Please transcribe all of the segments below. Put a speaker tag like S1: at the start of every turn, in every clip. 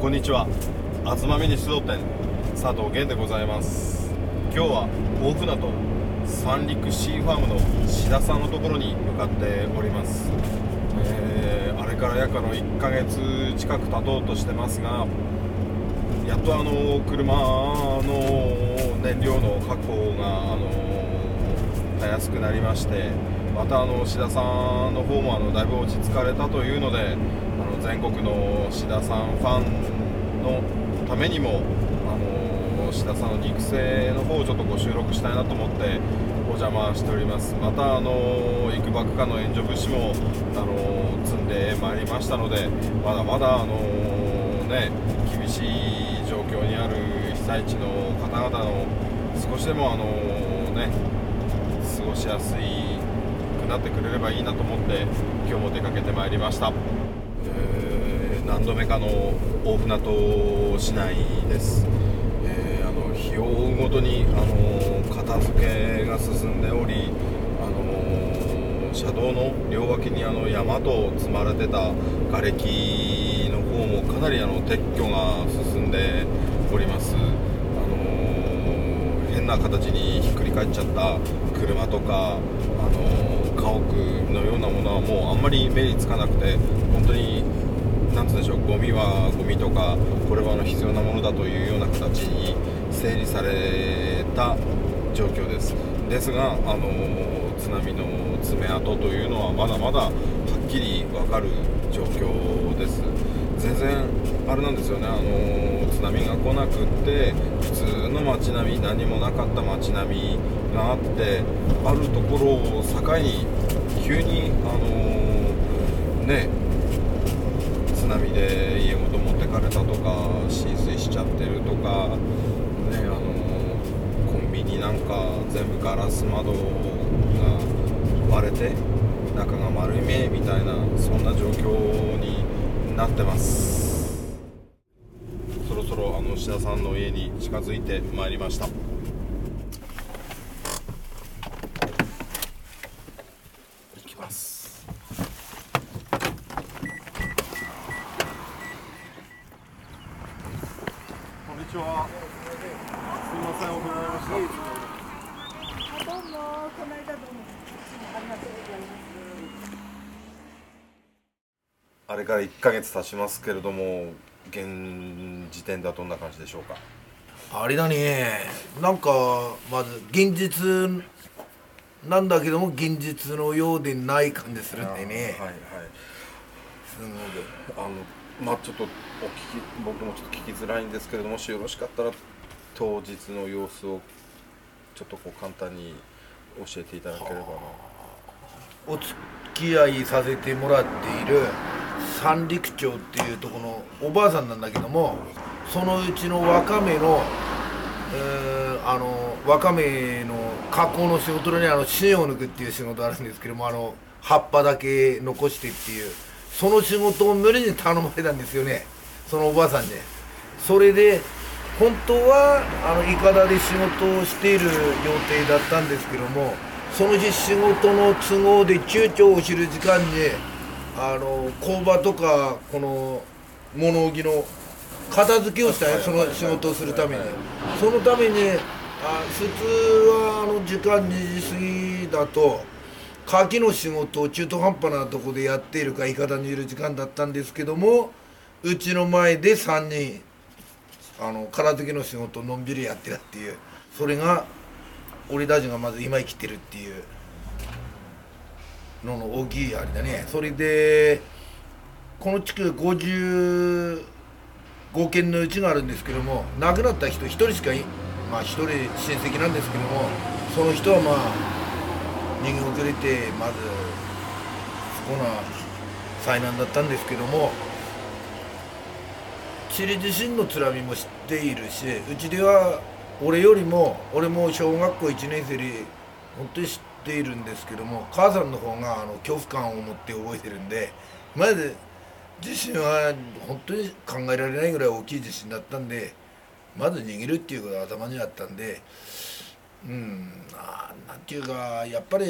S1: こんにちは。東ミニ出動店佐藤源でございます。今日は大船渡三陸シーファームの志田さんのところに向かっております、えーあれから約の1ヶ月近く経とうとしてますがやっとあの車の燃料の確保があのたやすくなりましてまたあの志田さんの方もあのだいぶ落ち着かれたというので全国の志田さんファンのためにもあの志田さんの肉声の方をちょっとご収録したいなと思ってお邪魔しております。またあのいくばくかの援助物資もあの積んでまいりましたのでまだまだあのね厳しい状況にある被災地の方々の少しでもあのね過ごしやすいくなってくれればいいなと思って今日も出かけてまいりました、何度目かの大船渡市内です、えーあの日を追うごとにあの片付けが進んでおりあの車道の両脇にあの山と積まれてた瓦礫の方もかなりあの撤去が進んでおります。あの変な形にひっくり返っちゃった車とか、あの家屋のようなものはもうあんまり目につかなくて本当になんつうんでしょうゴミはゴミとかこれはあの必要なものだというような形に整理された状況です。ですが、あの津波の爪痕というのはまだまだはっきり分かる状況です。全然あれなんですよね、あの津波が来なくって普通の街並み何もなかった街並みがあってあるところを境に急に、あのね津波で家ごと持ってかれたとか浸水しちゃってるとか、ね、あのコンビニなんか全部ガラス窓が割れて中が丸い目みたいなそんな状況になってます。そろそろあの志田さんの家に近づいてまいりました行きますこんにちはすみません遅くなりました
S2: あどうも、この間どうも。ありがとうございます。
S1: あれから1ヶ月経ちますけれども現時点ではどんな感じでしょうか？
S3: あれだね。なんかまず現実なんだけども現実のようでない感じするんだよね。
S1: はいはい。
S3: すごく
S1: あのまあちょっとお聞き僕もちょっと聞きづらいんですけれどもしよろしかったら当日の様子をちょっとこう簡単に教えていただければな。
S3: お付き合いさせてもらっている三陸町っていうとこのおばあさんなんだけどもそのうちのわかめの、えーあのわかめの加工の仕事でねあの芯を抜くっていう仕事あるんですけどもあの葉っぱだけ残してっていうその仕事を無理に頼まれたんですよね。そのおばあさんに。それで本当はあのいかだで仕事をしている予定だったんですけどもその日仕事の都合で躊躇を知る時間にあの工場とかこの物置の片付けをしたいその仕事をするために。そのためにあ普通はあの時間2時過ぎだと夏季の仕事を中途半端なとこでやっているかいかだにいる時間だったんですけどもうちの前で3人あの空付けの仕事をのんびりやってたっていう。それが俺たちがまず今生きてるっていうのの大きいあれだね。それでこの地区55軒のうちがあるんですけども亡くなった人1人しかいまあ1人親戚なんですけどもその人はまあ逃げ遅れてまず不幸な災難だったんですけどもチリ地震の津波も知っているしうちでは俺よりも俺も小学校1年生で本当に知ってているんですけども母さんの方があの恐怖感を持って覚えてるんでまず地震は本当に考えられないぐらい大きい地震だったんでまず逃げるっていうことが頭にあったんでうんあなんていうかやっぱり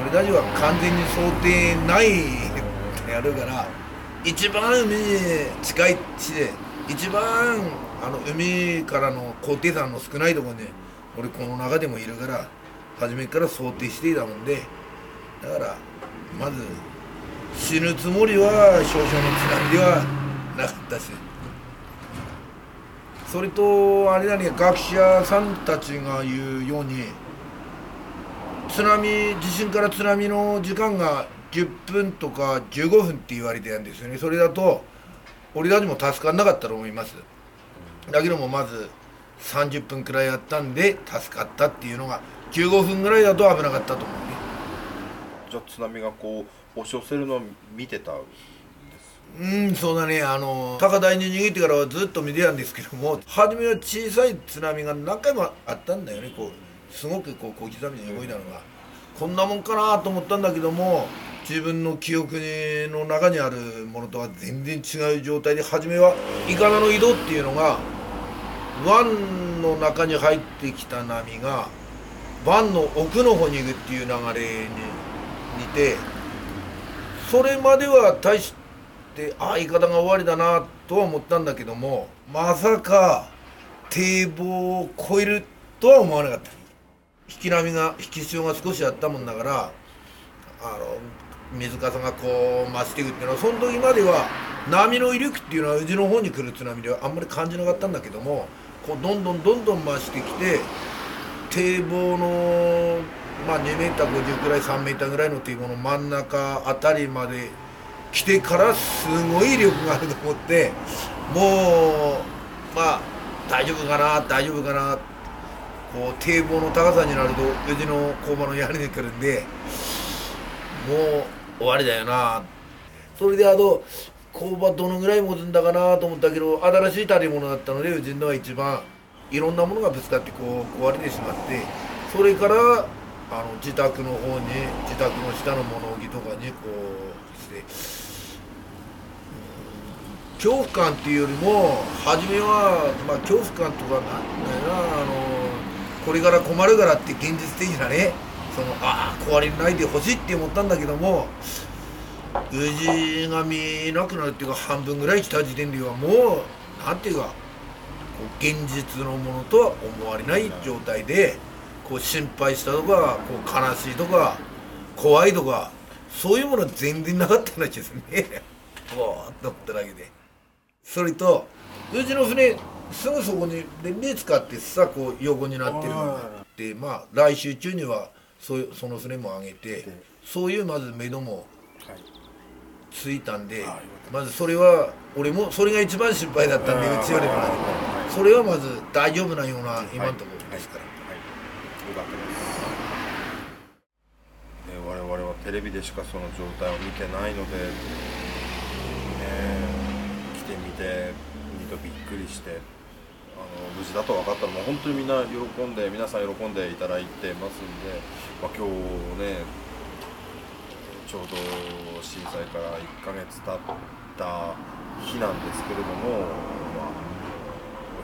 S3: 俺たちは完全に想定ないやるから一番海に近い地で一番あの海からの高低差の少ないところに俺この中でもいるから初めから想定していたもんでだからまず死ぬつもりは少々の津波ではなかったし。それとあれだね学者さんたちが言うように津波地震から津波の時間が10分とか15分って言われてるんですよね。それだと俺たちも助かんなかったと思います。だけどもまず30分くらいやったんで助かったっていうのが15分ぐらいだと危なかったと思うね。
S1: じゃあ津波がこう押し寄せるのを見てた
S3: うんそうだねあの高台に逃げてからはずっと見てたんですけども初めは小さい津波が何回もあったんだよね。こうすごくこう小刻みに動いたのが。こんなもんかなと思ったんだけども自分の記憶の中にあるものとは全然違う状態で初めはイカナの移動っていうのが湾の中に入ってきた波が湾の奥の方に行くっていう流れに似てそれまでは大してああ言い方が終わりだなとは思ったんだけどもまさか堤防を越えるとは思わなかった。引き波が引き潮が少しあったもんだからあの水かさがこう増していくっていうのはその時までは波の威力っていうのはうちの方に来る津波ではあんまり感じなかったんだけどもこうどんどんどんどん増してきて堤防の、まあ、2メーター50ぐらい3メーターぐらいの堤防の真ん中あたりまで来てからすごい威力があると思ってもうまあ大丈夫かな大丈夫かなこう堤防の高さになるとうちの工場の屋根に来るんでもう終わりだよな。それであと工場どのぐらい持つんだかなと思ったけど新しい建物だったのでうちのは一番いろんなものがぶつかってこう壊れてしまってそれからあの自宅の方に自宅の下の物置とかにこうして。恐怖感っていうよりも初めは、まあ、恐怖感とかなんだよなあのこれから困るからって現実的なねそのああ壊れないでほしいって思ったんだけども無事が見えなくなるっていうか半分ぐらい来た時点ではもうなんていうか現実のものとは思われない状態でこう心配したとかこう悲しいとか怖いとかそういうものは全然なかったらしいですね。ぼーっと思っただけで。それとうちの船すぐそこに電源使ってさこう横になってる。のがあってまあ来週中にはそういうその船も上げてそういうまず目処もついたんでまずそれは俺もそれが一番心配だったんでうちよりもそれはまず大丈夫なような今のところですから。
S1: よかったです、ね、我々はテレビでしかその状態を見てないので、ね、来てみて見るとびっくりしてあの無事だと分かったらもう本当にみんな喜んで皆さん喜んでいただいてますんで、まあ、今日ねちょうど震災から1ヶ月経った日なんですけれども、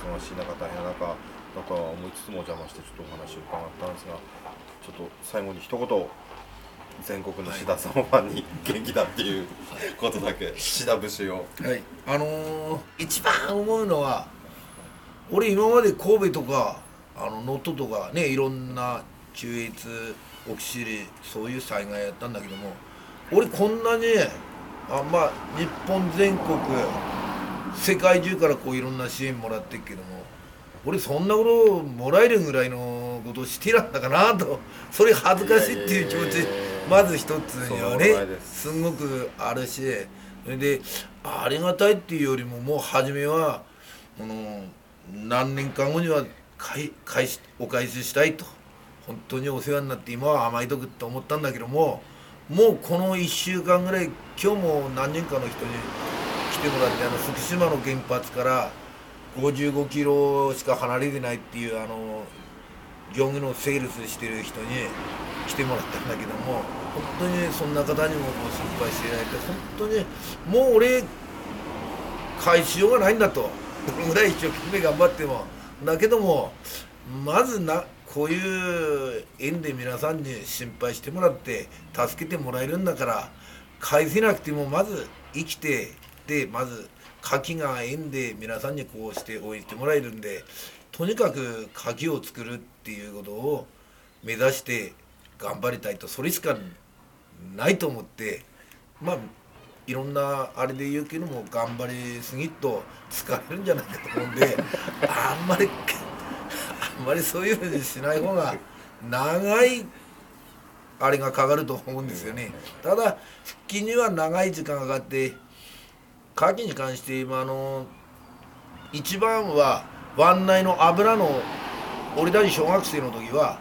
S1: 忙しい中大変な中だとは思いつつもお邪魔してちょっとお話を伺ったんですがちょっと最後に一言全国の志田さんファンに元気だっていうことだけ志田節を。
S3: はい、あのー一番思うのは俺今まで神戸とかあの能登とかねいろんな中越奥尻そういう災害やったんだけども俺こんなにあまあ日本全国世界中からこういろんな支援もらってるけども俺そんなこともらえるぐらいのことをしてらんだかなとそれ恥ずかしいっていう気持ちまず一つにはね
S1: す。
S3: ごくあるしそれでありがたいっていうよりももう初めはこの何年間後には返返しお返ししたいと本当にお世話になって今は甘いとくって思ったんだけどももうこの1週間ぐらい今日も何人かの人に来てもらってあの福島の原発から55キロしか離れてないっていうあの業務のセールスしてる人に来てもらったんだけども本当にそんな方にもこう心配していただい。て本当にもう俺返しようがないんだと。どのぐらい一生懸命頑張ってもだけどもまずなこういう縁で皆さんに心配してもらって助けてもらえるんだから返せなくてもまず生きてでまず牡蠣が縁で皆さんにこうして応援してもらえるんでとにかく牡蠣を作るっていうことを目指して頑張りたいとそれしかないと思ってまあいろんなあれで言うけども頑張りすぎと疲れるんじゃないかと思うんであんまりあんまりそういうふうにしない方が長いあれがかかると思うんですよね。ただ復帰には長い時間かかって牡蠣に関して今あの一番は湾内の油の俺たち小学生の時は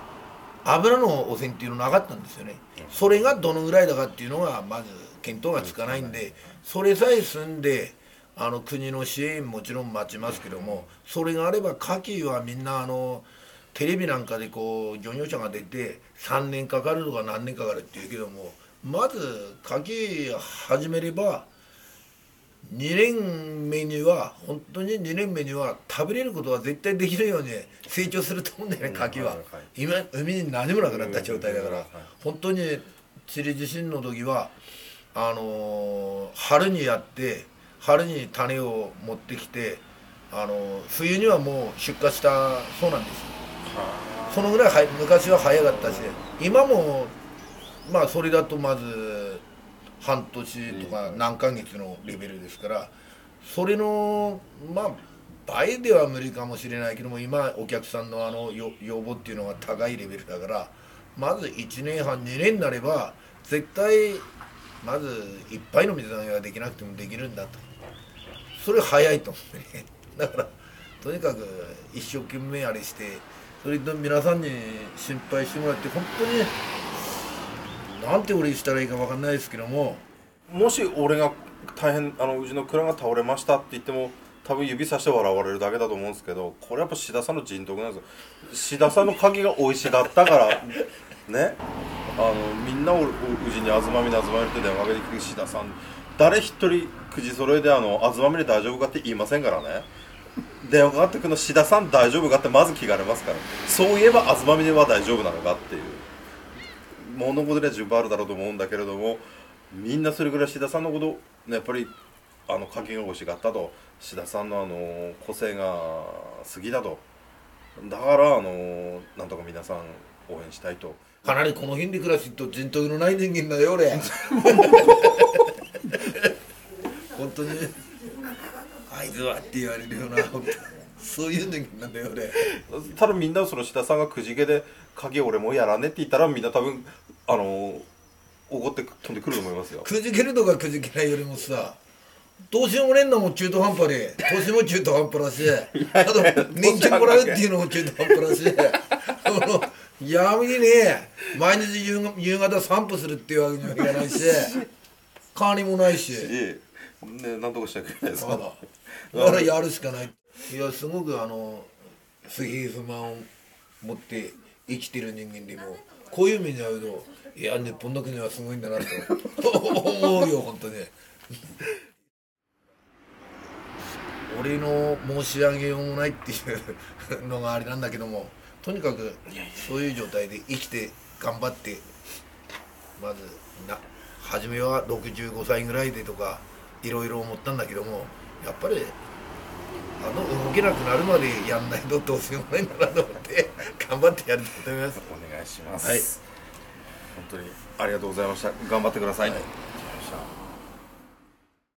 S3: 油の汚染っていうのなかったんですよね。それがどのぐらいだかっていうのがまず見当がつかないんでそれさえ済んであの国の支援もちろん待ちますけどもそれがあれば牡蠣はみんなあのテレビなんかでこう漁業者が出て3年かかるとか何年かかるっていうけどもまず牡蠣始めれば2年目には本当に2年目には食べれることは絶対できるように成長すると思うんだよね牡蠣は。今海に何もなくなった状態だから。本当にチリ地震の時はあのー春にやって春に種を持ってきてあのー冬にはもう出荷したそうなんです。よそのぐらいは昔は早かったし今もまあそれだとまず半年とか何ヶ月のレベルですからそれのまあ倍では無理かもしれないけども今お客さんのあの要望っていうのが高いレベルだからまず1年半2年になれば絶対まずいっぱいの水揚げができなくてもできるんだと。それ早いと思うね。だからとにかく一生懸命あれしてそれと皆さんに心配してもらって本当になんて俺したらいいか分かんないですけども。
S1: もし俺が大変あのうちの蔵が倒れましたって言っても多分指さして笑われるだけだと思うんですけどこれやっぱ志田さんの人徳なんですよ。志田さんの鍵が美味しかったから ね。あのみんなおうちに東み東みって電話かけてきて志田さん誰一人くじ揃えであの東みで大丈夫かって言いませんからね。電話かかってくるの志田さん大丈夫かってまず聞かれますから。そういえば東みでは大丈夫なのかっていう。物事では順番あるだろうと思うんだけれどもみんなそれぐらい志田さんのこと、ね、やっぱりあの鍵が欲しかったと志田さんのあの個性が好きだと。だからあのなんとか皆さん応援したいと。
S3: かなりこの辺で暮らすと人徳のない人間だよ俺。本当に。あいつはって言われるようなそういう人間なんだよ俺。
S1: ただみんなその志田さんがくじけで「鍵俺もうやらね」って言ったらみんな多分あの怒って飛んでくると思いますよ。
S3: くじけるとかくじけないよりもさどうしようもねえんだもん中途半端で年も中途半端だしあと年金もらうっていうのも中途半端だし。やめにね毎日夕が夕方散歩するっていうわけにはいかないし金もないし。
S1: ええねなんとかしなきゃいけないです
S3: そうだだからやるしかない。いやすごくあの不平不満を持って生きてる人間でもこういう目に遭うといや日本の国はすごいんだなと。思うよ本当に。俺の申し上げようもないっていうのがあれなんだけどもとにかくそういう状態で生きて頑張ってまずな初めは65歳ぐらいでとかいろいろ思ったんだけどもやっぱりあの動けなくなるまでやんないとどうしようもないんだなと思って頑張ってやりたいと思います。
S1: お願いします、
S3: はい
S1: 本当にありがとうございました。頑張ってください、
S3: はい。